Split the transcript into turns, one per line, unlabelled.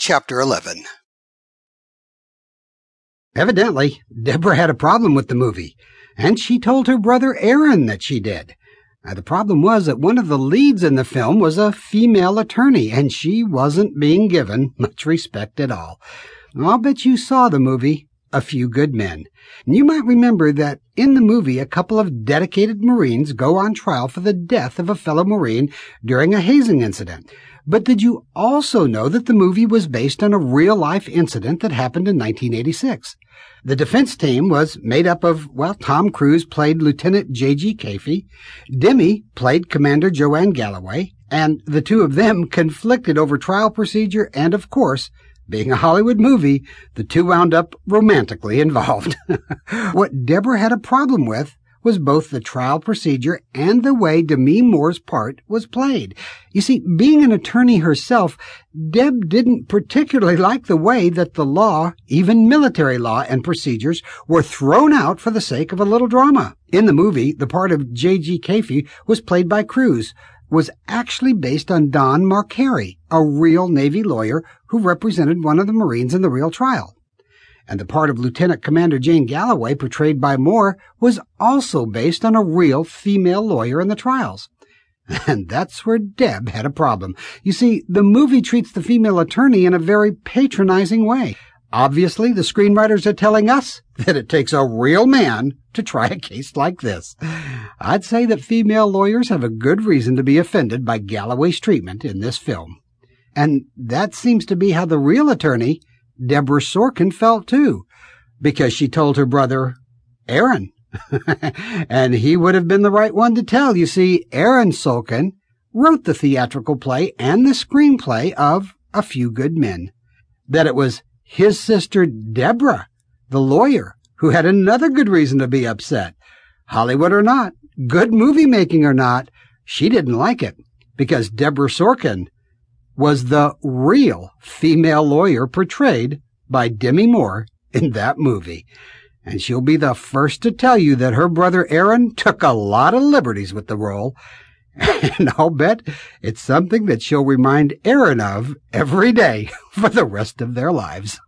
Chapter 11
Evidently, Deborah had a problem with the movie, and she told her brother Aaron that she did. Now, the problem was that one of the leads in the film was a female attorney, and she wasn't being given much respect at all. I'll bet you saw the movie, A Few Good Men. And you might remember that in the movie, a couple of dedicated Marines go on trial for the death of a fellow Marine during a hazing incident. But did you also know that the movie was based on a real life incident that happened in 1986? The defense team was made up of, well, Tom Cruise played Lieutenant J.G. Kaffee, Demi played Commander Joanne Galloway, and the two of them conflicted over trial procedure and, of course, being a Hollywood movie, the two wound up romantically involved. what Deborah had a problem with was both the trial procedure and the way Demi Moore's part was played. You see, being an attorney herself, Deb didn't particularly like the way that the law, even military law and procedures, were thrown out for the sake of a little drama. In the movie, the part of J.G. Kaffee was played by Cruise, was actually based on Don Marcari, a real Navy lawyer who represented one of the Marines in the real trial and the part of Lieutenant Commander Jane Galloway, portrayed by Moore, was also based on a real female lawyer in the trials. And that's where Deb had a problem. You see, the movie treats the female attorney in a very patronizing way. Obviously, the screenwriters are telling us that it takes a real man to try a case like this. I'd say that female lawyers have a good reason to be offended by Galloway's treatment in this film. And that seems to be how the real attorney Deborah Sorkin felt too, because she told her brother, Aaron. and he would have been the right one to tell. You see, Aaron Sorkin wrote the theatrical play and the screenplay of A Few Good Men. That it was his sister Deborah, the lawyer, who had another good reason to be upset. Hollywood or not, good movie making or not, she didn't like it because Deborah Sorkin was the real female lawyer portrayed by Demi Moore in that movie. And she'll be the first to tell you that her brother Aaron took a lot of liberties with the role. And I'll bet it's something that she'll remind Aaron of every day for the rest of their lives.